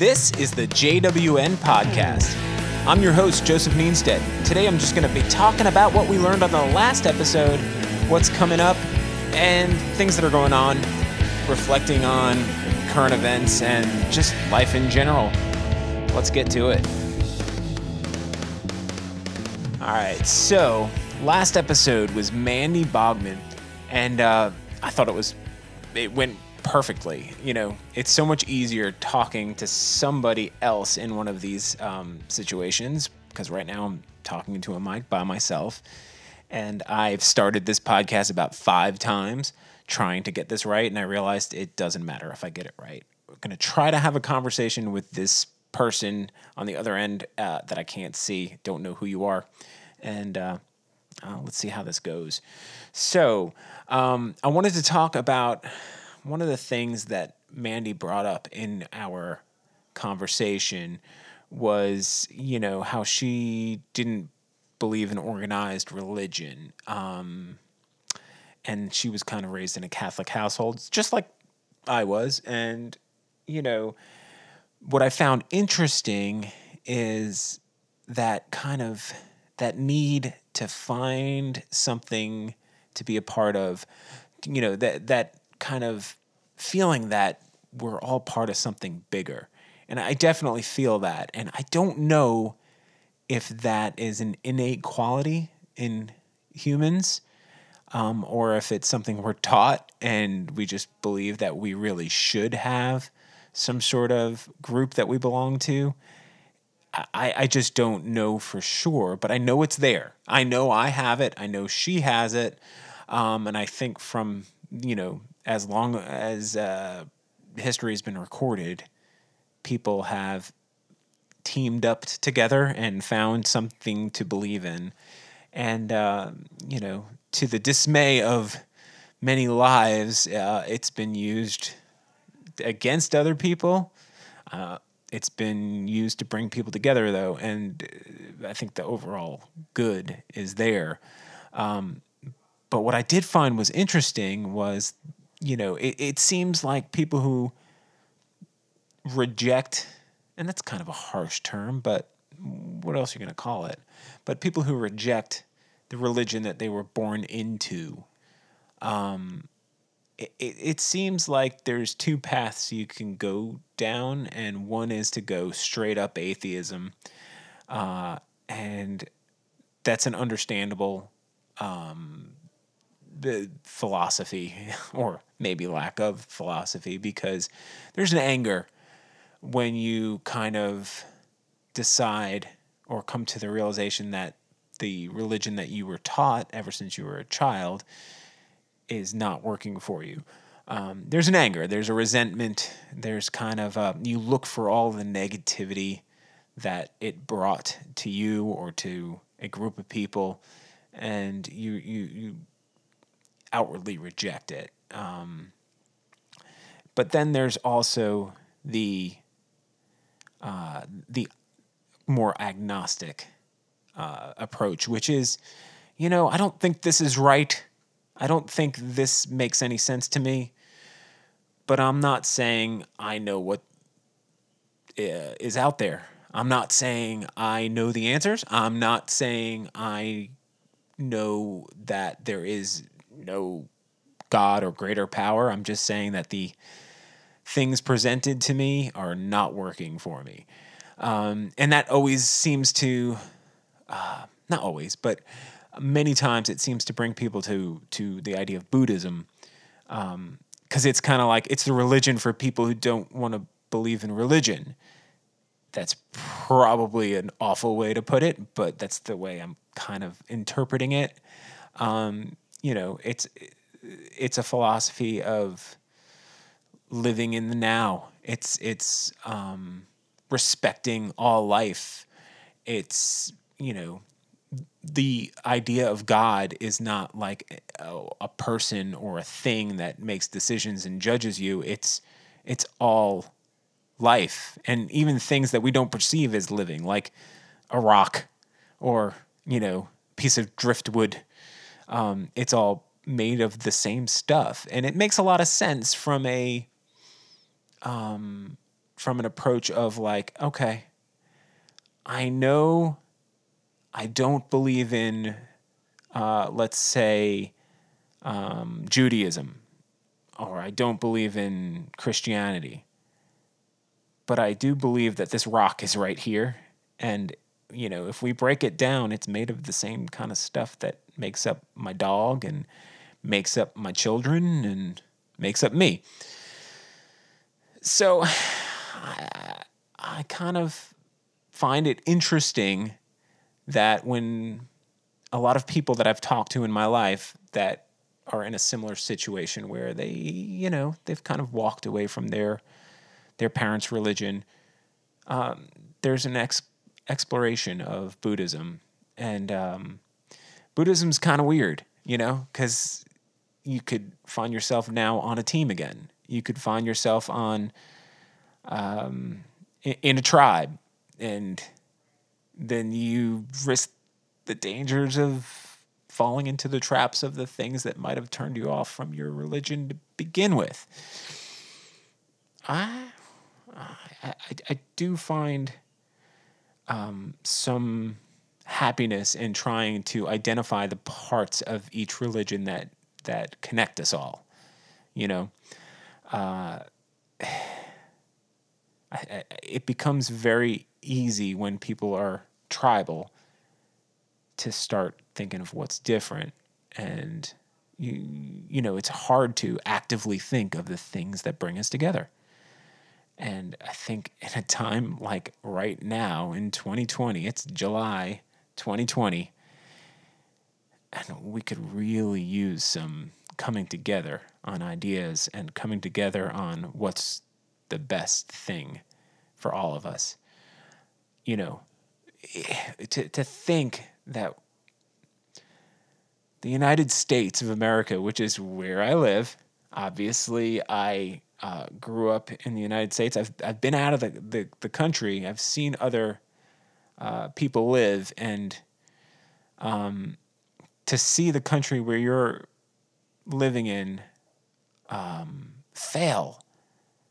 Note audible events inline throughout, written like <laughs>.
This is the JWN Podcast. I'm your host, Joseph Meanstead. Today I'm just going to be talking about what we learned on the last episode, what's coming up, and things that are going on, reflecting on current events and just life in general. Let's get to it. All right, so last episode was Mandy Bogman, and uh, I thought it was, it went perfectly. You know, it's so much easier talking to somebody else in one of these um, situations because right now I'm talking to a mic by myself. And I've started this podcast about five times trying to get this right. And I realized it doesn't matter if I get it right. We're going to try to have a conversation with this person on the other end uh, that I can't see, don't know who you are. And uh, uh, let's see how this goes. So, um, I wanted to talk about one of the things that Mandy brought up in our conversation was, you know, how she didn't believe in organized religion. Um, and she was kind of raised in a Catholic household, just like I was. And, you know, what I found interesting is that kind of that need to find something to be a part of, you know, that that kind of feeling that we're all part of something bigger. And I definitely feel that. And I don't know if that is an innate quality in humans um, or if it's something we're taught and we just believe that we really should have some sort of group that we belong to. I, I just don't know for sure, but I know it's there. I know I have it. I know she has it. Um, and I think from, you know, as long as uh, history has been recorded, people have teamed up together and found something to believe in. And, uh, you know, to the dismay of many lives, uh, it's been used against other people. Uh, it's been used to bring people together, though, and uh, I think the overall good is there. Um, but what I did find was interesting was, you know, it, it seems like people who reject, and that's kind of a harsh term, but what else are you going to call it? But people who reject the religion that they were born into, um, it, it, it seems like there's two paths you can go down, and one is to go straight up atheism, uh, and that's an understandable um, the philosophy, <laughs> or maybe lack of philosophy, because there's an anger when you kind of decide or come to the realization that the religion that you were taught ever since you were a child is not working for you. Um, there's an anger, there's a resentment, there's kind of a, you look for all the negativity that it brought to you or to a group of people, and you you you outwardly reject it. Um, but then there's also the uh, the more agnostic uh, approach, which is, you know, I don't think this is right. I don't think this makes any sense to me. But I'm not saying I know what uh, is out there. I'm not saying I know the answers. I'm not saying I know that there is no God or greater power. I'm just saying that the things presented to me are not working for me. Um, and that always seems to, uh, not always, but many times it seems to bring people to to the idea of Buddhism, because um, it's kind of like it's the religion for people who don't want to believe in religion. That's probably an awful way to put it, but that's the way I'm kind of interpreting it. Um, you know, it's it's a philosophy of living in the now. It's it's um, respecting all life. It's you know the idea of God is not like a, a, person or a thing that makes decisions and judges you. It's it's all life and even things that we don't perceive as living, like a rock or you know piece of driftwood. Um, it's all made of the same stuff, and it makes a lot of sense from a um, from an approach of like, okay, I know I don't believe in, uh, let's say, um, Judaism, or I don't believe in Christianity, but I do believe that this rock is right here. And, you know, if we break it down, it's made of the same kind of stuff that makes up my dog and makes up my children and makes up me. So I, I kind of find it interesting that when a lot of people that I've talked to in my life that are in a similar situation where they, you know, they've kind of walked away from their their parents' religion. Um, there's an ex- exploration of Buddhism, and um, Buddhism's kind of weird, you know, because you could find yourself now on a team again. You could find yourself on um, in, in a tribe, and then you risk the dangers of falling into the traps of the things that might have turned you off from your religion to begin with. I, I, I do find um, some happiness in trying to identify the parts of each religion that that connect us all. You know, uh, <sighs> it becomes very easy when people are tribal to start thinking of what's different and you you know it's hard to actively think of the things that bring us together and i think <laughs> in a time like right now in 2020 it's july 2020 and we could really use some coming together on ideas and coming together on what's the best thing for all of us. You know eh, to to think that the United States of America, which is where I live, obviously I uh, grew up in the United States. I've I've been out of the the, the country. I've seen other uh, people live, and um, to see the country where you're living in um, fail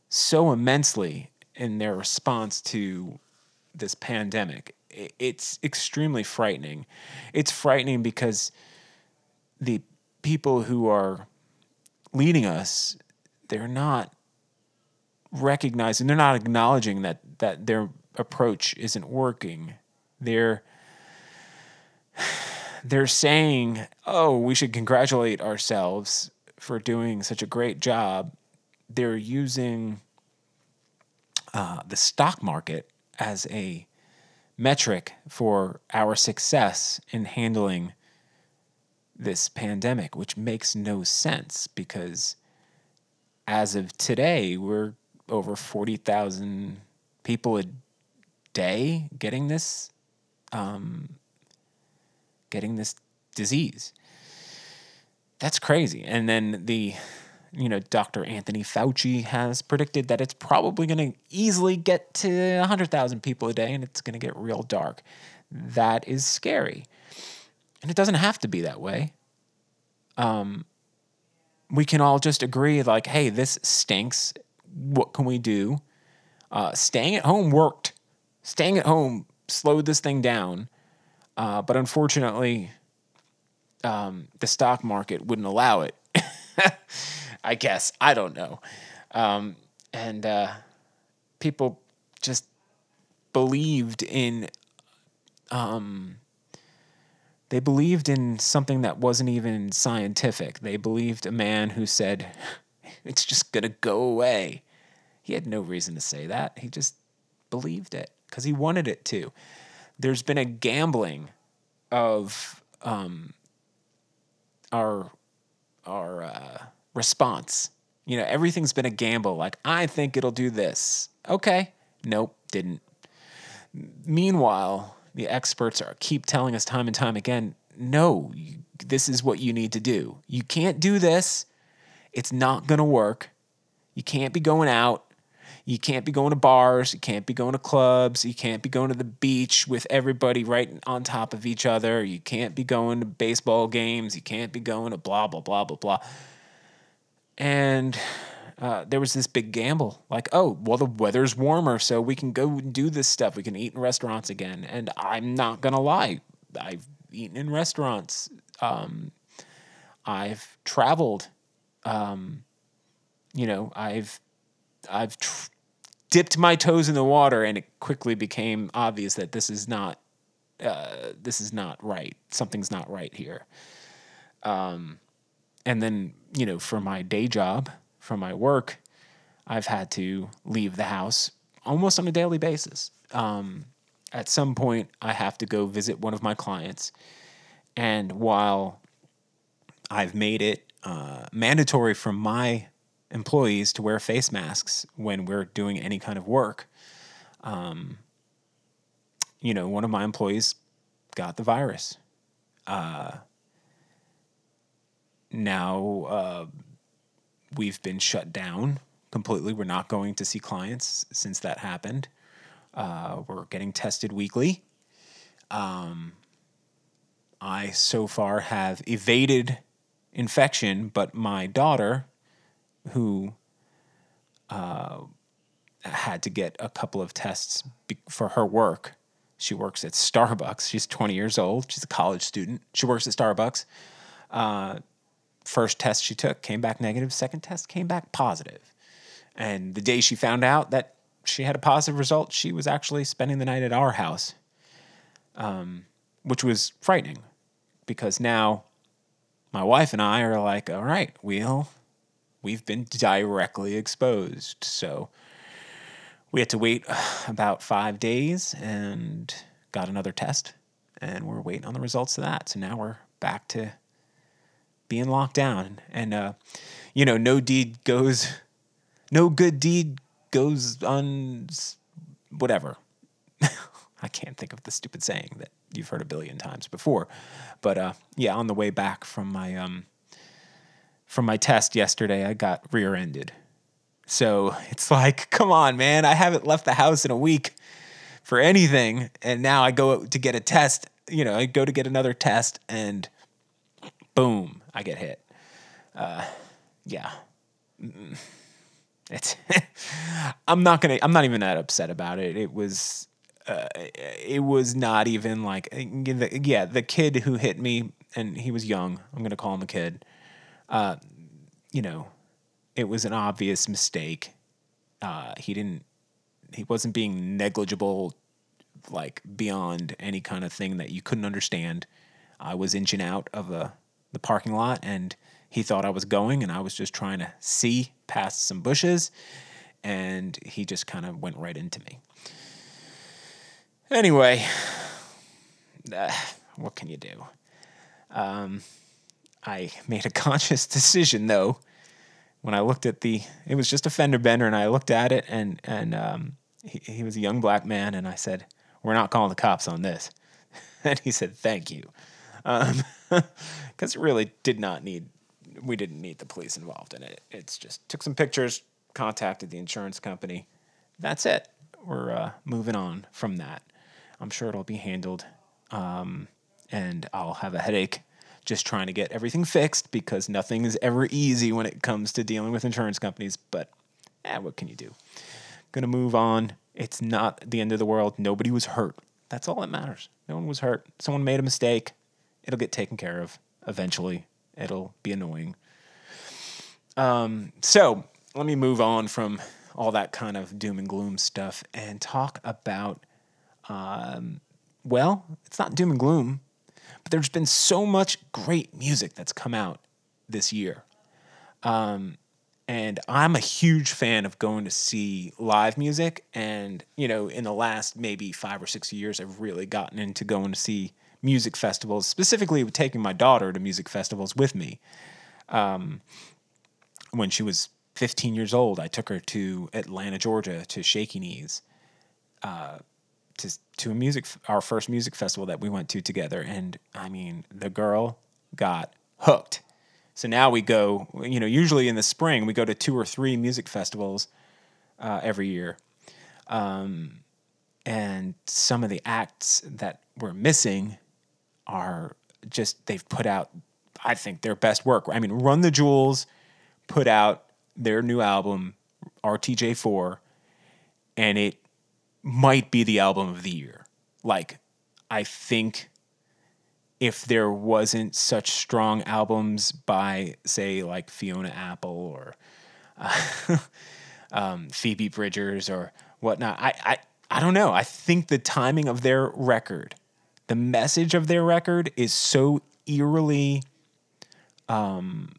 so immensely in their response to this pandemic it's extremely frightening. It's frightening because the people who are leading us, they're not recognizing, they're not acknowledging that that their approach isn't working. They're they're saying, "Oh, we should congratulate ourselves for doing such a great job." They're using uh, the stock market as a metric for our success in handling this pandemic, which makes no sense because as of today, we're over 40,000 people a day getting this um, getting this disease. That's crazy. And then the you know, Dr. Anthony Fauci has predicted that it's probably going to easily get to 100,000 people a day and it's going to get real dark. That is scary. And it doesn't have to be that way. Um, we can all just agree, like, hey, this stinks. What can we do? Uh, staying at home worked. Staying at home slowed this thing down. Uh, but unfortunately, um, the stock market wouldn't allow it. <laughs> I guess. I don't know. Um, and uh, people just believed in um, they believed in something that wasn't even scientific. They believed a man who said, it's just going to go away. He had no reason to say that. He just believed it because he wanted it to. There's been a gambling of um, our our uh, response. You know, everything's been a gamble. Like, I think it'll do this. Okay. Nope, didn't. Meanwhile, the experts are keep telling us time and time again, no, this is what you need to do. You can't do this. It's not going to work. You can't be going out. You can't be going to bars. You can't be going to clubs. You can't be going to the beach with everybody right on top of each other. You can't be going to baseball games. You can't be going to blah, blah, blah, blah, blah. And uh, there was this big gamble like, oh, well, the weather's warmer, so we can go and do this stuff. We can eat in restaurants again. And I'm not going to lie, I've eaten in restaurants. Um, I've traveled. Um, you know, I've I've tr- dipped my toes in the water, and it quickly became obvious that this is not uh, this is not right. Something's not right here. Um, and then you know, for my day job, for my work, I've had to leave the house almost on a daily basis. Um, at some point, I have to go visit one of my clients, and while I've made it uh, mandatory for my employees to wear face masks when we're doing any kind of work. Um, you know, one of my employees got the virus. Uh, now uh, we've been shut down completely. We're not going to see clients since that happened. Uh, we're getting tested weekly. Um, I so far have evaded infection, but my daughter who uh, had to get a couple of tests be- for her work. She works at Starbucks. She's 20 years old. She's a college student. She works at Starbucks. Uh, first test she took came back negative. Second test came back positive. And the day she found out that she had a positive result, she was actually spending the night at our house, um, which was frightening because now my wife and I are like, all right, we'll we've been directly exposed. So we had to wait <sighs> about five days and got another test, and we're waiting on the results of that. So now we're back to being locked down, and uh, you know, no deed goes, no good deed goes on, whatever. <laughs> I can't think of the stupid saying that you've heard a billion times before, but uh, yeah, on the way back from my um, from my test yesterday, I got rear ended. So it's like, come on, man. I haven't left the house in a week for anything. And now I go to get a test. You know, I go to get another test and boom, I get hit. Uh, yeah. It's, <laughs> I'm not to, I'm not even that upset about it. It was, uh, it was not even like, yeah, the kid who hit me, and he was young. I'm to call him a kid uh, you know, it was an obvious mistake. Uh, he didn't, he wasn't being negligible, like beyond any kind of thing that you couldn't understand. I was inching out of a, the parking lot and he thought I was going and I was just trying to see past some bushes and he just kind of went right into me. Anyway, uh, <sighs> what can you do? Um, I made a <laughs> conscious decision though when I looked at the it was just a fender bender and I looked at it and and um, he, he was a young black man and I said we're not calling the cops on this <laughs> and he said thank you because um, <laughs> it really did not need we didn't need the police involved in it it's just took some pictures contacted the insurance company that's it we're uh, moving on from that I'm sure it'll be handled um, and I'll have a headache just trying to get everything fixed because nothing is ever easy when it comes to dealing with insurance companies. But eh, what can you do? Gonna move on. It's not the end of the world. Nobody was hurt. That's all that matters. No one was hurt. Someone made a mistake. It'll get taken care of eventually. It'll be annoying. Um, so let me move on from all that kind of doom and gloom stuff and talk about, um, well, it's not doom and gloom. But there's been so much great music that's come out this year. Um, and I'm a huge fan of going to see live music. And, you know, in the last maybe five or six years, I've really gotten into going to see music festivals, specifically taking my daughter to music festivals with me. Um, when she was 15 years old, I took her to Atlanta, Georgia to Shaky Knees. Uh, to to a music our first music festival that we went to together, and I mean the girl got hooked. So now we go, you know, usually in the spring we go to two or three music festivals uh, every year, um, and some of the acts that we're missing are just they've put out, I think, their best work. I mean, Run the Jewels put out their new album, RTJ4, and it might be the album of the year. Like, I think if there wasn't such strong albums by, say, like Fiona Apple or uh, <laughs> um, Phoebe Bridgers or whatnot, I, I, I don't know. I think the timing of their record, the message of their record is so eerily um,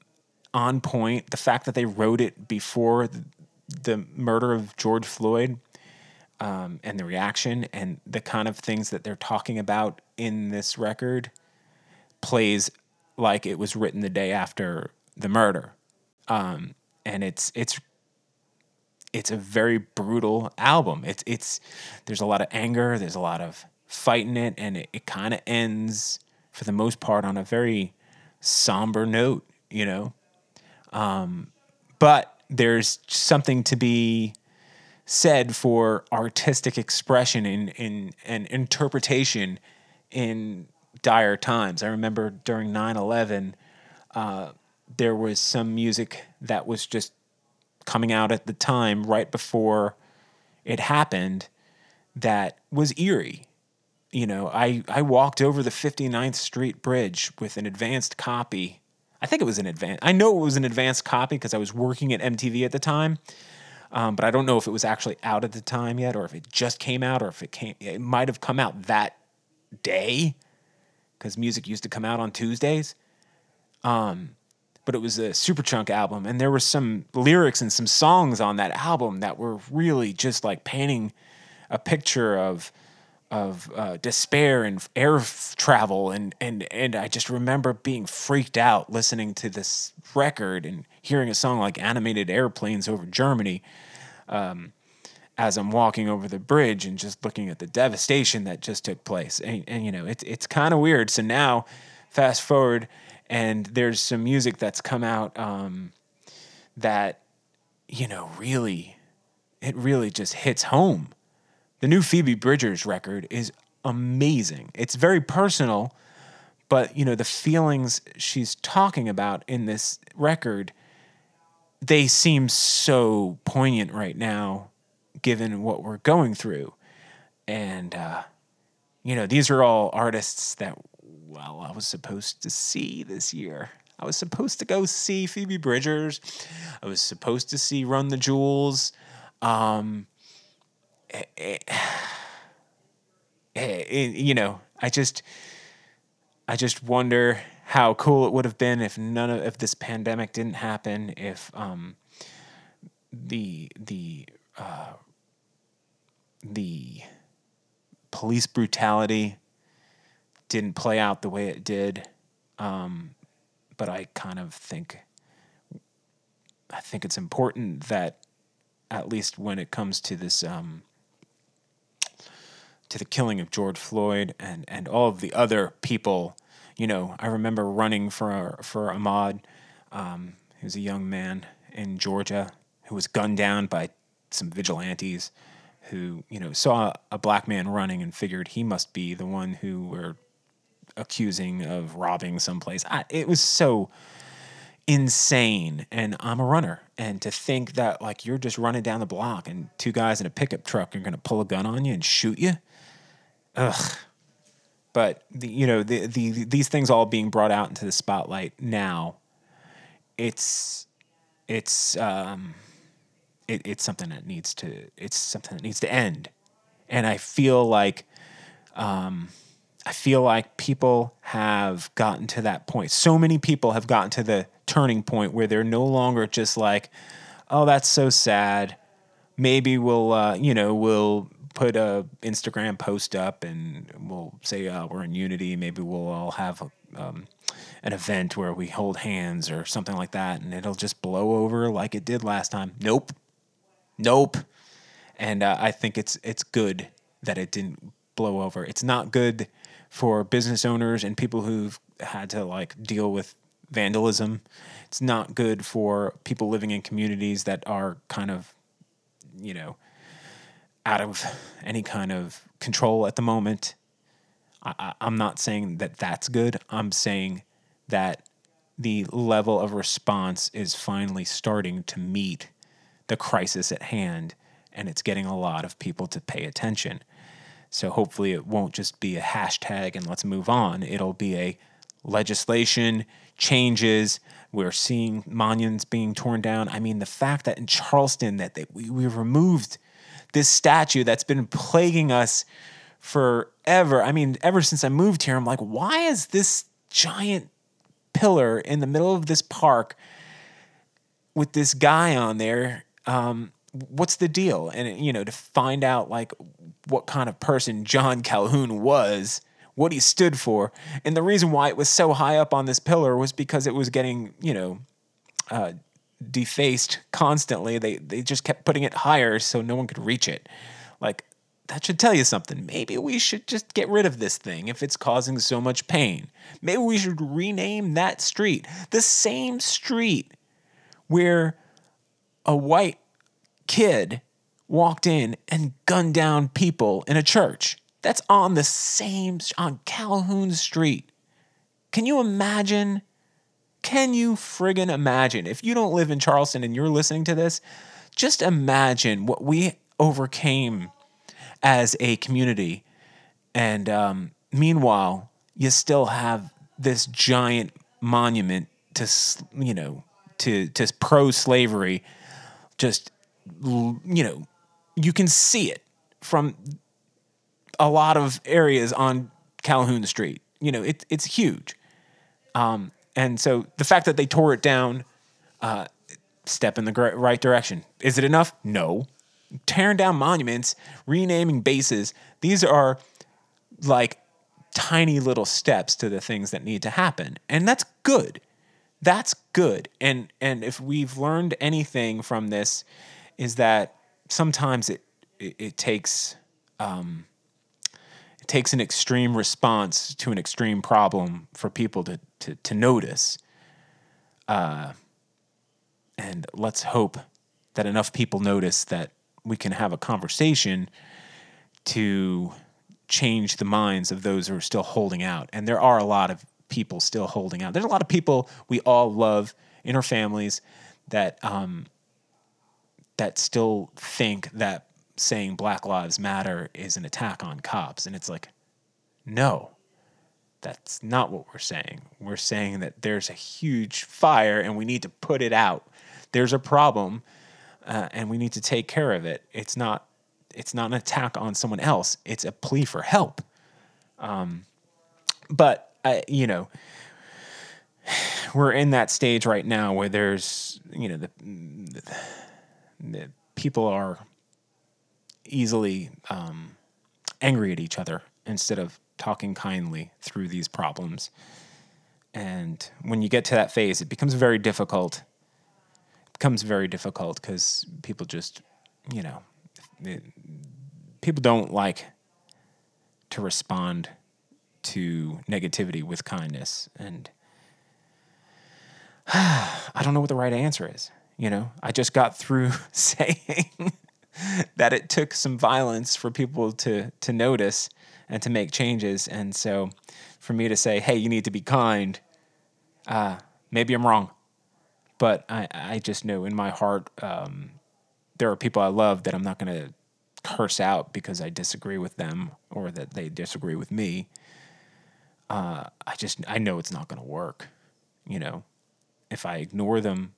on point. The fact that they wrote it before the, murder of George Floyd um, and the reaction and the kind of things that they're talking about in this record plays like it was written the day after the murder. Um, and it's it's it's a very brutal album. It's it's there's a lot of anger, there's a lot of fighting it, and it, it kind of ends for the most part on a very somber note, you know. Um, but there's something to be said for artistic expression in in and interpretation in dire times. I remember during 9/11 uh, there was some music that was just coming out at the time right before it happened that was eerie. You know, I, I walked over the 59th Street Bridge with an advanced copy. I think it was an advanced. I know it was an advanced copy because I was working at MTV at the time. Um, but I don't know if it was actually out at the time yet, or if it just came out, or if it came. It might have come out that day, because music used to come out on Tuesdays. Um, but it was a Superchunk album, and there were some lyrics and some songs on that album that were really just like painting a picture of of uh, despair and air travel, and and and I just remember being freaked out listening to this record and hearing a song like "Animated Airplanes Over Germany." Um, as I'm walking over the bridge and just looking at the devastation that just took place, and, and you know, it's it's kind of weird. So now, fast forward, and there's some music that's come out um, that you know really it really just hits home the new phoebe bridgers record is amazing it's very personal but you know the feelings she's talking about in this record they seem so poignant right now given what we're going through and uh, you know these are all artists that well, I was supposed to see this year. I was supposed to go see Phoebe Bridgers. I was supposed to see Run the Jewels. Um, <sighs> you know, I just, I just wonder how cool it would have been if none of if this pandemic didn't happen. If um, the the uh, the police brutality didn't play out the way it did. Um, but I kind of think I think it's important that at least when it comes to this um, to the killing of George Floyd and and all of the other people, you know, I remember running for for Ahmaud. Um, he was a young man in Georgia who was gunned down by some vigilantes who you know saw a black man running and figured he must be the one who were accusing of robbing someplace. I, it was so insane. And I'm a runner. And to think that like you're just running down the block and two guys in a pickup truck are going to pull a gun on you and shoot you. Ugh. But the, you know the, the these things all being brought out into the spotlight now. It's it's um, it, it's something that needs to it's something that needs to end, and I feel like um, I feel like people have gotten to that point. So many people have gotten to the turning point where they're no longer just like, oh, that's so sad. Maybe we'll, uh, you know, we'll put a Instagram post up and we'll say uh, we're in unity. Maybe we'll all have a, um, an event where we hold hands or something like that, and it'll just blow over like it did last time. Nope, nope. And uh, I think it's it's good that it didn't blow over. It's not good for business owners and people who've had to like deal with vandalism. It's not good for people living in communities that are kind of, you know, out of any kind of control at the moment. I, am not saying that that's good. I'm saying that the level of response is finally starting to meet the crisis at hand and it's getting a lot of people to pay attention. So hopefully it won't just be a hashtag and let's move on. It'll be a legislation, changes. We're seeing monuments being torn down. I mean, the fact that in Charleston that they, we, we removed this statue that's been plaguing us forever. I mean, ever since I moved here, I'm like, why is this giant pillar in the middle of this park with this guy on there? Um, what's the deal? And you know, to find out like what kind of person John Calhoun was, what he stood for, and the reason why it was so high up on this pillar was because it was getting, you know, uh, defaced constantly. They they just kept putting it higher so no one could reach it. Like that should tell you something. Maybe we should just get rid of this thing if it's causing so much pain. Maybe we should rename that street. The same street where a white kid walked in and gunned down people in a church. That's on the same on Calhoun Street. Can you imagine? Can you friggin' imagine? If you don't live in Charleston and you're listening to this, just imagine what we overcame as a community. And um, meanwhile, you still have this giant monument to, you know, to, to pro slavery just you know, you can see it from a lot of areas on Calhoun Street. You know, it, it's huge. Um, and so the fact that they tore it down, uh, step in the right direction. Is it enough? No. Tearing down monuments, renaming bases, these are like tiny little steps to the things that need to happen. And that's good. That's good. And and if we've learned anything from this, is that sometimes it it, it takes um, takes an extreme response to an extreme problem for people to to, to notice. Uh, and let's hope that enough people notice that we can have a conversation to change the minds of those who are still holding out. And there are a lot of people still holding out. There's a lot of people we all love in our families that um, that still think that saying Black Lives Matter is an attack on cops. And it's like, no, that's not what we're saying. We're saying that there's a huge fire and we need to put it out. There's a problem uh, and we need to take care of it. It's not it's not an attack on someone else. It's a plea for help. Um, but I, you know, we're in that stage right now where there's you know the, the people are easily um, angry at each other instead of talking kindly through these problems. And when you get to that phase, it becomes very difficult. It becomes very difficult because people just, you know, it, people don't like to respond to negativity with kindness. And <sighs> I don't know what the right answer is. You know, I just got through <laughs> saying <laughs> that it took some violence for people to to notice and to make changes. And so for me to say, hey, you need to be kind, uh, maybe I'm wrong. But I, I just know in my heart um, there are people I love that I'm not going to curse out because I disagree with them or that they disagree with me. Uh, I just I know it's not going to work. You know, if I ignore them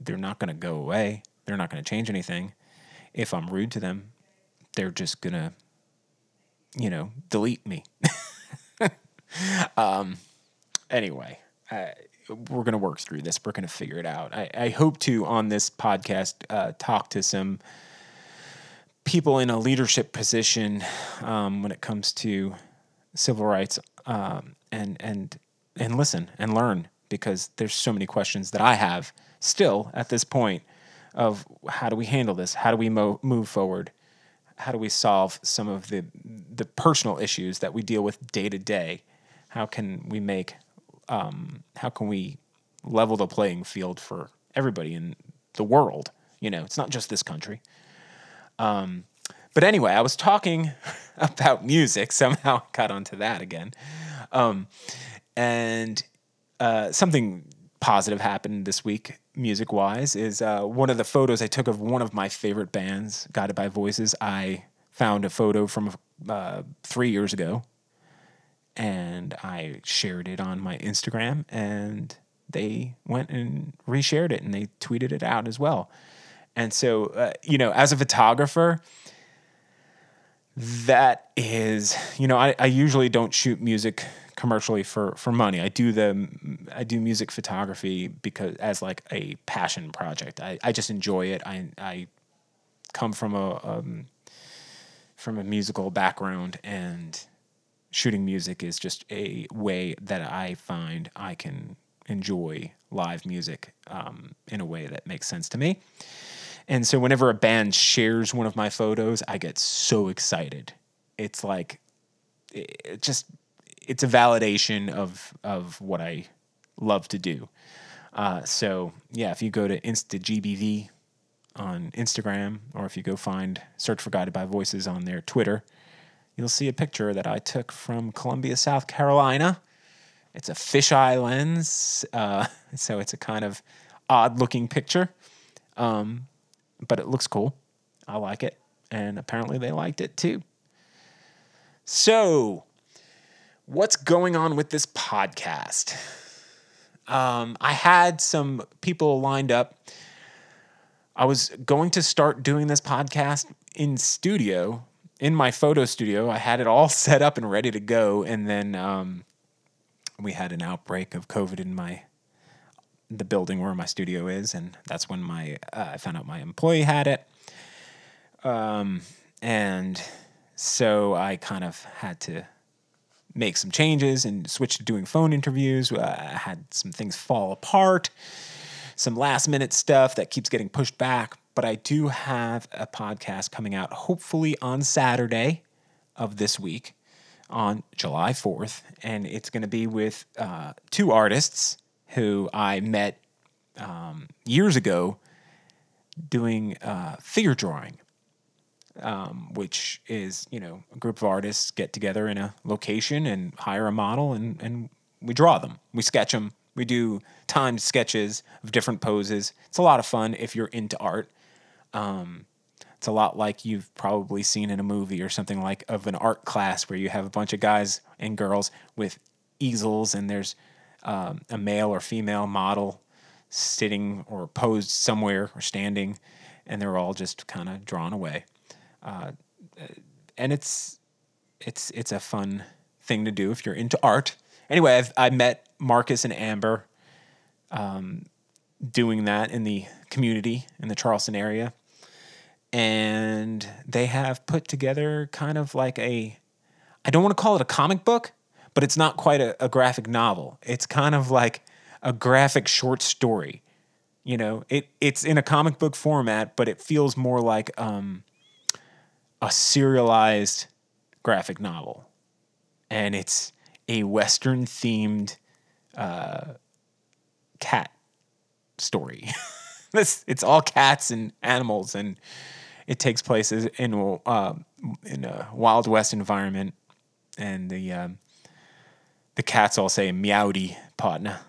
they're not going to go away. They're not going to change anything. If I'm rude to them, they're just to, you know, delete me. <laughs> um, anyway, I, we're to work through this. We're to figure it out. I, I hope to, on this podcast, uh, talk to some people in a leadership position um, when it comes to civil rights um, and, and, and listen and learn because there's so many questions that I have still at this point of how do we handle this? How do we mo- move forward? How do we solve some of the the personal issues that we deal with day to day? How can we make um, how can we level the playing field for everybody in the world? You know, it's not just this country. Um, but anyway, I was talking <laughs> about music. Somehow I got onto that again. Um, and uh, something positive happened this week, music wise, is uh, one of the photos I took of one of my favorite bands, Guided by Voices. I found a photo from uh, three years ago and I shared it on my Instagram and they went and reshared it and they tweeted it out as well. And so, uh, you know, as a photographer, that is, you know, I, I usually don't shoot music commercially for for money. I do the I do music photography because as like a passion project. I, I just enjoy it. I I come from a um, from a musical background and shooting music is just a way that I find I can enjoy live music um, in a way that makes sense to me. And so whenever a band shares one of my photos, I get so excited. It's like it just it's a validation of of what I love to do. Uh, so yeah, if you go to InstaGBV on Instagram, or if you go find search for Guided by Voices on their Twitter, you'll see a picture that I took from Columbia, South Carolina. It's a fisheye lens, uh, <laughs> so it's a kind of odd looking picture, um, but it looks cool. I like it, and apparently they liked it too. So, what's going on with this podcast? Um, I had some people lined up. I was going to start doing this podcast in studio, in my photo studio. I had it all <laughs> set up and ready to go, and then um, we had an outbreak of COVID in my the building where my studio is, and that's when my uh, I found out my employee had it. Um, and so I kind of had to make some changes and switch to doing phone interviews. Uh, I had some things fall apart, some last minute stuff that keeps getting pushed back. But I do have a podcast coming out hopefully on Saturday of this week on July 4th. And it's going to be with uh, two artists who I met um, years ago doing uh, figure drawing um, which is you know a group of artists get together in a location and hire a model and and we draw them, we sketch them, we do timed sketches of different poses. It's a lot of fun if you're into art. Um, it's a lot like you've probably seen in a movie or something like of an art class where you have a bunch of guys and girls with easels and there's um, a male or female model sitting or posed somewhere or standing and they're all just kind of drawn away uh, and it's it's it's a fun thing to do if you're into art. Anyway, I've, I met Marcus and Amber um, doing that in the community in the Charleston area, and they have put together kind of like a I don't want to call it a comic book, but it's not quite a, a graphic novel. It's kind of like a graphic short story. You know, it it's in a comic book format, but it feels more like um, a serialized graphic novel, and it's a Western themed uh, cat story. <laughs> this it's all cats and animals, and it takes place in uh, in a Wild West environment, and the um, the cats all say "meowdy partner,"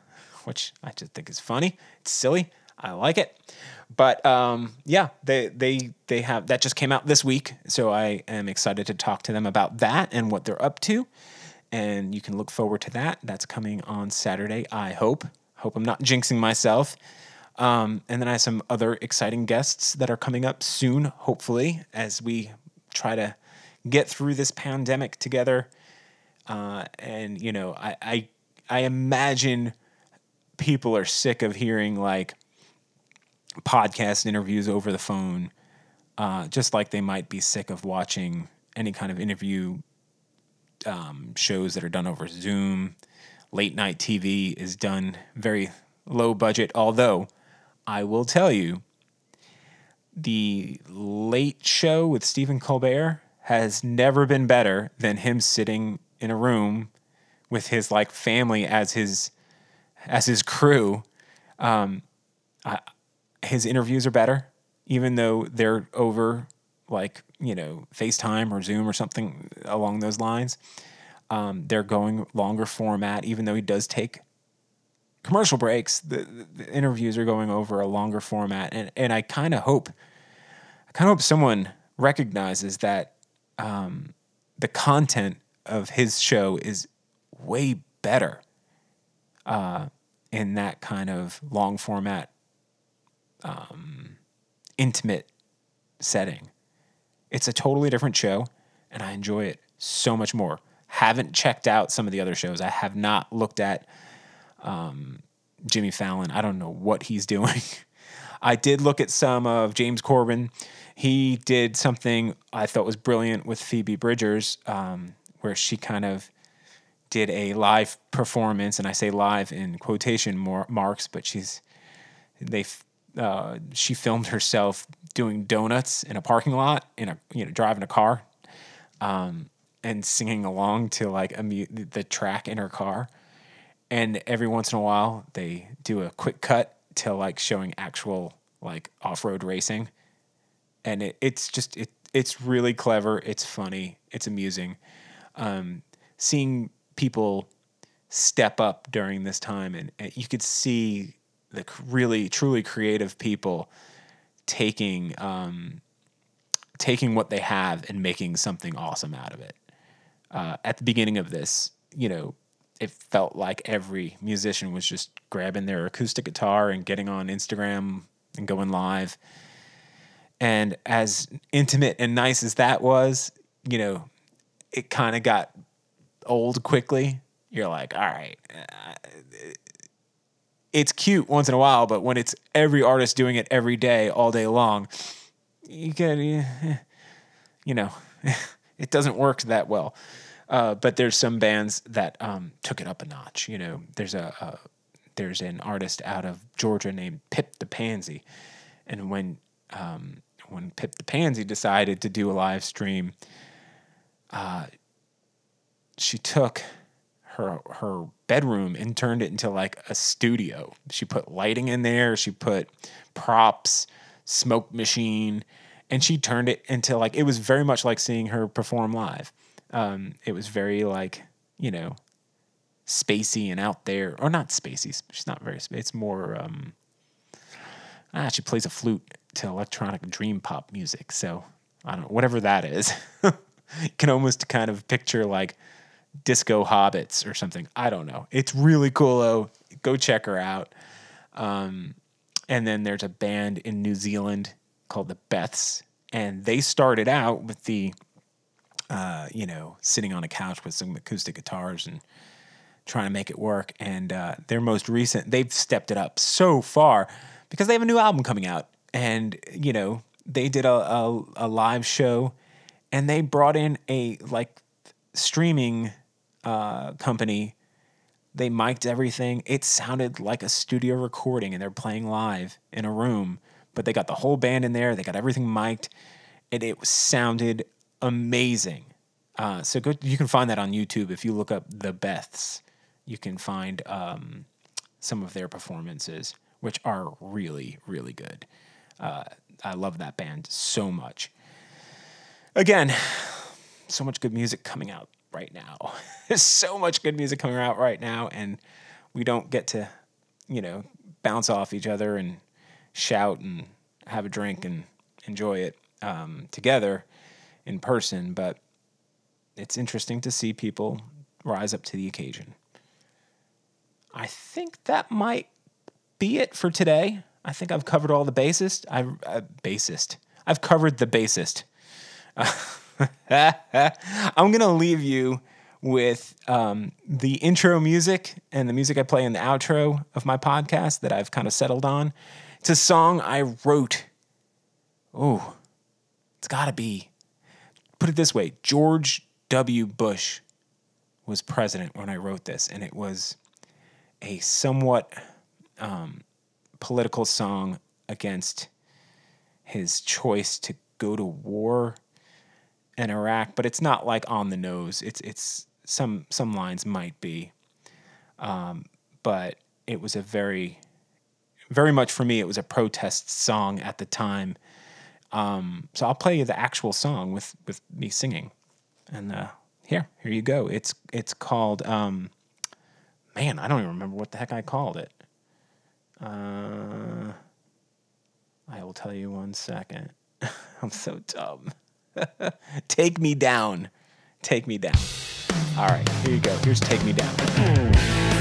which I just think is funny. It's silly. I like it. But um, yeah, they they they have that just came out this week, so I am excited to talk to them about that and what they're up to. And you can look forward to that. That's coming on Saturday. I hope. Hope I'm not jinxing myself. Um, and then I have some other exciting guests that are coming up soon, hopefully, as we try to get through this pandemic together. Uh, and you know, I, I I imagine people are sick of hearing like podcast interviews over the phone, uh, just like they might be sick of watching any kind of interview um, shows that are done over Zoom. Late night TV is done very low budget, although I will tell you, the late show with Stephen Colbert has never been better than him sitting in a room with his like family as his as his crew. Um, I, his interviews are better, even though they're over like, you know, FaceTime or Zoom or something along those lines. Um, they're going longer format, even though he does take commercial breaks, the, the interviews are going over a longer format, and and I kind of hope, I kind of hope someone recognizes that um, the content of his show is way better uh, in that kind of long format, um, intimate setting. It's a totally different show, and I enjoy it so much more. Haven't checked out some of the other shows. I have not looked at um, Jimmy Fallon. I don't know what he's <laughs> doing. I did look at some of James Corden. He did something I thought was brilliant with Phoebe Bridgers, um, where she kind of did a live performance, and I say live in quotation marks, but she's they uh, she filmed herself doing donuts in a parking lot in a you know driving a car, um, and singing along to like a mu- the track in her car, and every once in a while they do a quick cut to like showing actual like off road racing, and it, it's just it it's really clever. It's funny. It's amusing. Um, seeing people step up during this time, and, and you could see the really truly creative people taking um, taking what they have and making something awesome out of it. Uh, at the beginning of this, you know, it felt like every musician was just grabbing their acoustic guitar and getting on Instagram and going live. And as intimate and nice as that was, you know, it kind of got old quickly. You're like, all right, uh, it's cute once in a while, but when it's every artist doing it every day, all day long, you get, you know, <laughs> it doesn't work that well. Uh, but there's some bands that um, took it up a notch. You know, there's a, a, there's an artist out of Georgia named Pip the Pansy, and when um, when Pip the Pansy decided to do a live stream, uh, she took her her bedroom and turned it into like a studio. She put lighting in there. She put props, smoke machine, and she turned it into like it was very much like seeing her perform live. Um, it was very like you know spacey and out there, or not spacey. She's not very. It's more. Um, ah, she plays a flute to electronic dream pop music. So I don't know whatever that is. <laughs> you can almost kind of picture like disco hobbits or something. I don't know. It's really cool though. Go check her out. Um, and then there's a band in New Zealand called the Beths, and they started out with the uh, you know, sitting on a couch with some acoustic guitars and trying to make it work. And uh, their most recent, they've stepped it up so far because they have a new album coming out. And, you know, they did a, a, a live show and they brought in a like streaming uh, company. They mic'd everything. It sounded like a studio recording and they're playing live in a room, but they got the whole band in there. They got everything mic'd and it sounded amazing. Uh, so go, you can find that on YouTube if you look up the Beths. You can find um, some of their performances, which are really, really good. Uh, I love that band so much. Again, so much good music coming out right now. <laughs> There's so much good music coming out right now, and we don't get to, you know, bounce off each other and shout and have a drink and enjoy it um, together in person, but it's interesting to see people rise up to the occasion. I think that might be it for today. I think I've covered all the bassist. I uh, bassist. I've covered the bassist. <laughs> <laughs> I'm gonna leave you with um, the intro music and the music I play in the outro of my podcast that I've kind of settled on. It's a song I wrote. Oh, it's got to be put it this way George W. Bush was president when I wrote this, and it was a somewhat um, political song against his choice to go to war in Iraq, but it's not like on the nose. It's it's some some lines might be, um, but it was a very very much for me. It was a protest song at the time um, so I'll play you the actual song with with me singing, and uh, here here you go. It's it's called um, man I don't even remember what the heck I called it. Uh, I will tell you one second. <laughs> I'm so dumb. <laughs> Take me down. Take me down. All right, here you go. Here's Take Me Down.